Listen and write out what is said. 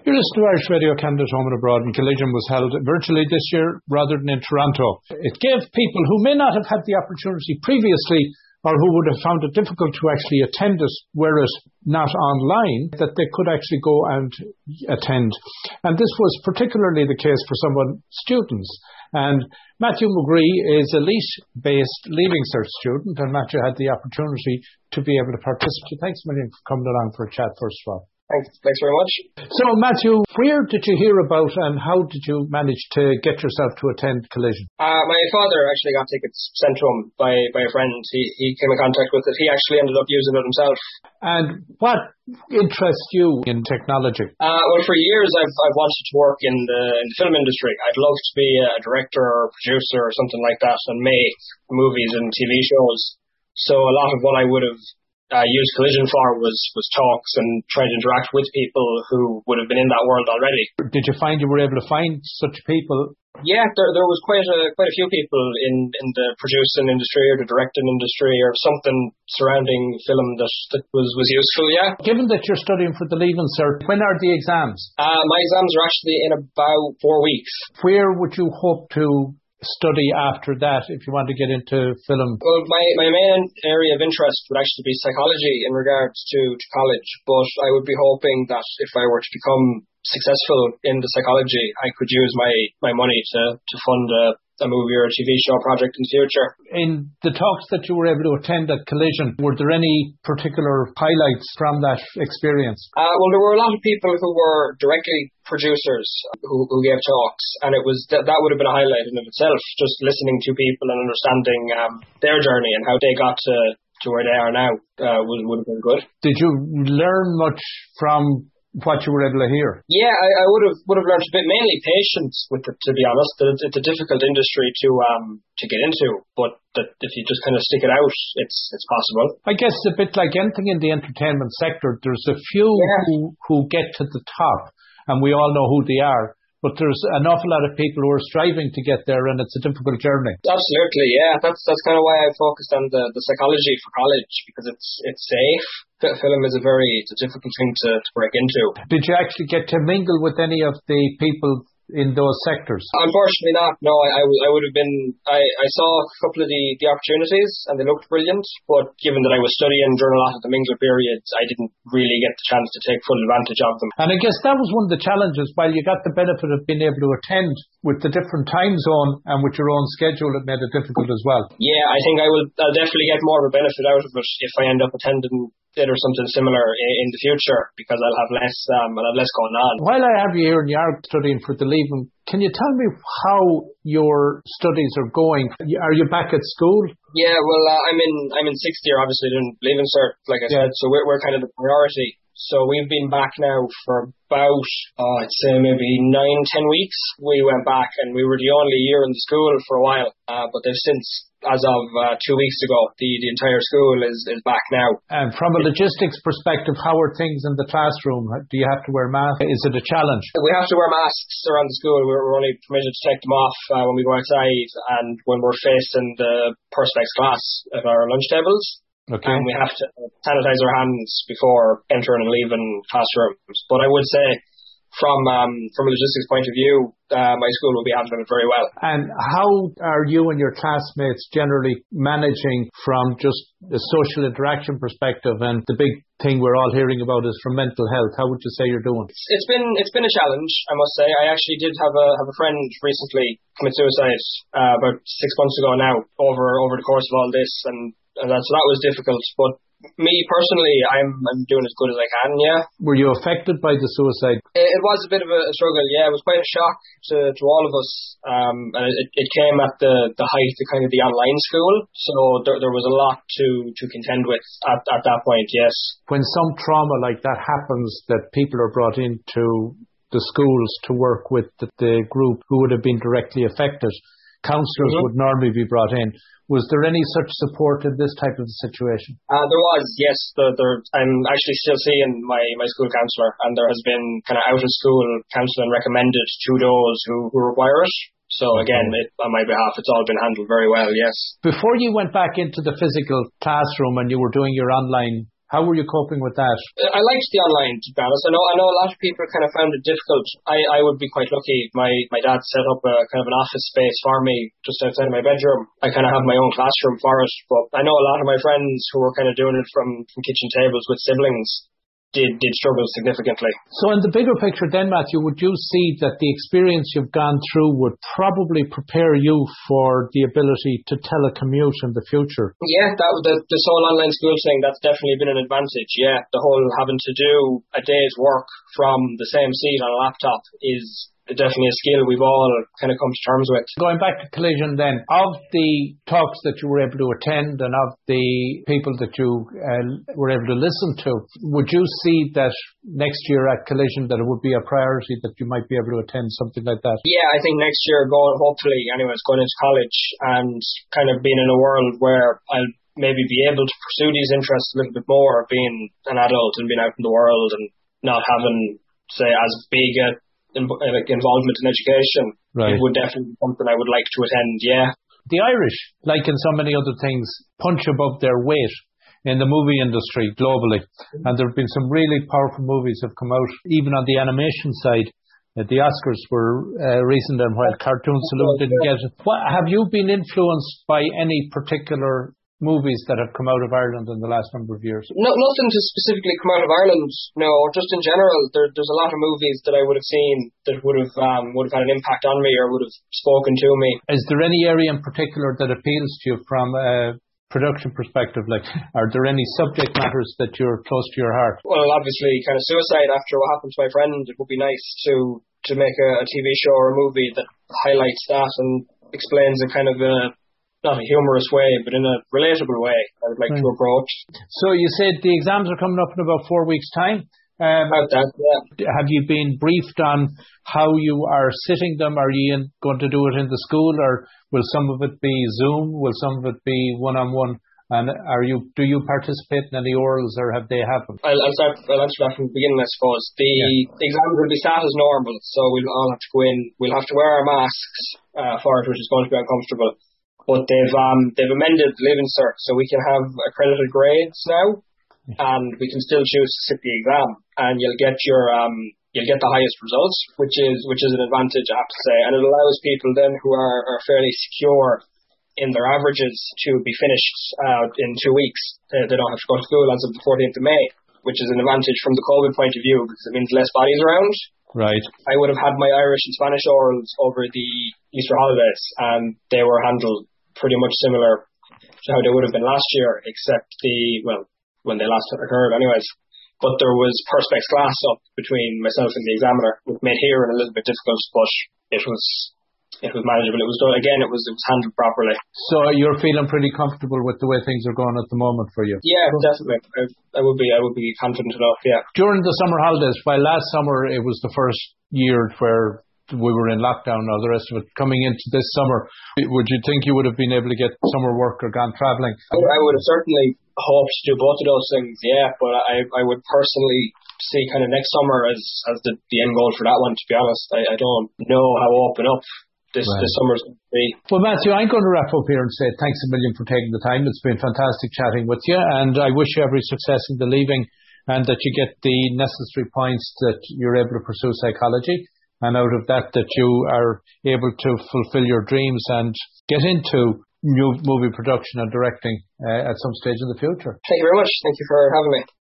You're listening to Irish Radio Canada Home and Abroad, and Collision was held virtually this year rather than in Toronto. It gave people who may not have had the opportunity previously or who would have found it difficult to actually attend were it not online, that they could actually go and attend. And this was particularly the case for some students. And Matthew McGree is a Laois-based Leaving Cert student, and Matthew had the opportunity to be able to participate. Thanks a million for coming along for a chat, first of all. Thanks, thanks very much. So, Matthew, where did you hear about and how did you manage to get yourself to attend Collision? Uh, my father actually got tickets sent to him by, by a friend. He, he came in contact with it. He actually ended up using it himself. And what interests you in technology? Uh, well, for years I've, I've wanted to work in the, in the film industry. I'd love to be a director or producer or something like that and make movies and TV shows. So a lot of what I would have uh, used Collision for was was talks and trying to interact with people who would have been in that world already. Did you find you were able to find such people? Yeah, there there was quite a quite a few people in in the producing industry or the directing industry or something surrounding film that that was was useful. Yeah. Given that you're studying for the Leaving Cert, when are the exams? Uh, my exams are actually in about four weeks. Where would you hope to study after that if you want to get into film? Well, my, my main area of interest would actually be psychology in regards to, to college, but I would be hoping that if I were to become successful in the psychology, I could use my, my money to, to fund a, a movie or a TV show project in the future. In the talks that you were able to attend at Collision, were there any particular highlights from that experience? Uh, well, there were a lot of people who were directly producers who, who gave talks, and it was th- that would have been a highlight in of itself. Just listening to people and understanding um, their journey and how they got to to where they are now uh, would would have been good. Did you learn much from what you were able to hear? Yeah, I, I would have would have learned a bit, mainly patience with it. To be honest, it's, it's a difficult industry to um to get into, but that if you just kind of stick it out, it's it's possible. I guess it's a bit like anything in the entertainment sector, there's a few yeah. who who get to the top, and we all know who they are but there's an awful lot of people who are striving to get there, and it's a difficult journey. Absolutely, yeah. That's that's kind of why I focused on the, the psychology for college because it's it's safe. Film is a very it's a difficult thing to, to break into. Did you actually get to mingle with any of the people in those sectors? Unfortunately not. No, I, I, I would have been, I, I saw a couple of the, the opportunities and they looked brilliant, but given that I was studying during a lot of the Mingle periods, I didn't really get the chance to take full advantage of them. And I guess that was one of the challenges, while you got the benefit of being able to attend with the different time zone and with your own schedule, it made it difficult as well. Yeah, I think I will, I'll definitely get more of a benefit out of it if I end up attending it or something similar in, in the future because I'll have less um, I'll have less going on. While I have you here and you are studying for the leaving, can you tell me how your studies are going? Are you back at school? Yeah, well, uh, I'm in I'm in sixth year, obviously doing leaving cert, like I yeah. said. So we're we're kind of the priority. So we've been back now for about, oh, I'd say maybe nine, ten weeks. We went back and we were the only year in the school for a while, uh, but they've since as of uh, two weeks ago. The, the entire school is, is back now. And from a logistics perspective, how are things in the classroom? Do you have to wear masks? Is it a challenge? We have to wear masks around the school. We're, we're only permitted to take them off uh, when we go outside and when we're facing the Perspex class at our lunch tables. Okay. And we have to sanitize our hands before entering and leaving classrooms. But I would say from um, from a logistics point of view, uh, my school will be handling it very well. And how are you and your classmates generally managing from just a social interaction perspective? And the big thing we're all hearing about is from mental health. How would you say you're doing? It's been it's been a challenge, I must say. I actually did have a have a friend recently commit suicide uh, about six months ago now over over the course of all this, and, and that, so that was difficult. But me personally, I'm I'm doing as good as I can. Yeah. Were you affected by the suicide? It, it was a bit of a struggle. Yeah, it was quite a shock to, to all of us. Um, and it, it came at the the height of kind of the online school, so there there was a lot to to contend with at at that point. Yes. When some trauma like that happens, that people are brought into the schools to work with the, the group who would have been directly affected. Counsellors mm-hmm. would normally be brought in. Was there any such support in this type of situation? Uh, there was, yes. There, there, I'm actually still seeing my, my school counsellor, and there has been kind of out of school counselling recommended to those who, who require it. So again, it, on my behalf, it's all been handled very well. Yes. Before you went back into the physical classroom and you were doing your online How were you coping with that? Uh, I liked the online, to be honest. I know, I know a lot of people kind of found it difficult. I, I would be quite lucky. My, my dad set up a kind of an office space for me just outside of my bedroom. I kind of have my own classroom for it, but I know a lot of my friends who were kind of doing it from, from kitchen tables with siblings did did struggle significantly. So in the bigger picture then, Matthew, would you see that the experience you've gone through would probably prepare you for the ability to telecommute in the future? Yeah, that the this whole online school thing, that's definitely been an advantage. Yeah. The whole having to do a day's work from the same seat on a laptop is definitely a skill we've all kind of come to terms with. Going back to Collision then, of the talks that you were able to attend and of the people that you uh, were able to listen to, would you see that next year at Collision that it would be a priority that you might be able to attend something like that? Yeah, I think next year going, hopefully, anyways, going into college and kind of being in a world where I'll maybe be able to pursue these interests a little bit more, being an adult and being out in the world and not having, say, as big a like involvement in education, right. it would definitely be something I would like to attend. Yeah. The Irish, like in so many other things, punch above their weight in the movie industry globally. And there have been some really powerful movies have come out, even on the animation side. Uh, the Oscars were uh, recent and while Cartoon Saloon didn't get it. What, have you been influenced by any particular movies that have come out of Ireland in the last number of years? No, nothing to specifically come out of Ireland. No, just in general, there, there's a lot of movies that I would have seen that would have um, would have had an impact on me or would have spoken to me. Is there any area in particular that appeals to you from a production perspective? Like, are there any subject matters that you're close to your heart? Well, obviously, kind of suicide after what happened to my friend. It would be nice to to make a, a TV show or a movie that highlights that and explains a kind of a not a humorous way, but in a relatable way, I would like right. to approach. So you said the exams are coming up in about four weeks' time. Um, about that, yeah. Have you been briefed on how you are sitting them? Are you in, going to do it in the school, or will some of it be Zoom? Will some of it be one-on-one? And are you do you participate in any orals, or have they happened? I'll, I'll start. I'll answer that from the beginning, I suppose. The, yeah. the exams will be sat as normal, so we'll all have to go in. We'll have to wear our masks uh, for it, which is going to be uncomfortable but they've um they've amended Leaving Cert so we can have accredited grades now, and we can still choose to sit the exam, and you'll get your um you'll get the highest results, which is which is an advantage I have to say, and it allows people then who are, are fairly secure in their averages to be finished uh, in two weeks. They, they don't have to go to school as of the 14th of May, which is an advantage from the COVID point of view because it means less bodies around. Right. I would have had my Irish and Spanish orals over the Easter holidays, and they were handled pretty much similar to how they would have been last year, except the, well, when they last occurred anyways. But there was Perspex glass up between myself and the examiner, which made hearing a little bit difficult, but it was it was manageable. It was done again. It was it was handled properly. So you're feeling pretty comfortable with the way things are going at the moment for you. Yeah, definitely. I, I would be I would be confident enough. Yeah. During the summer holidays, by last summer it was the first year where we were in lockdown now, the rest of it coming into this summer, would you think you would have been able to get summer work or gone travelling? I, I would have certainly hoped to do both of those things, yeah, but I, I would personally see kind of next summer as, as the, the end goal for that one, to be honest. I, I don't know how open up this, right. this summer's going to be. Well, Matthew, I'm going to wrap up here and say thanks a million for taking the time. It's been fantastic chatting with you, and I wish you every success in the leaving and that you get the necessary points that you're able to pursue psychology and out of that that you are able to fulfill your dreams and get into new movie production and directing uh, at some stage in the future. Thank you very much. Thank you for having me.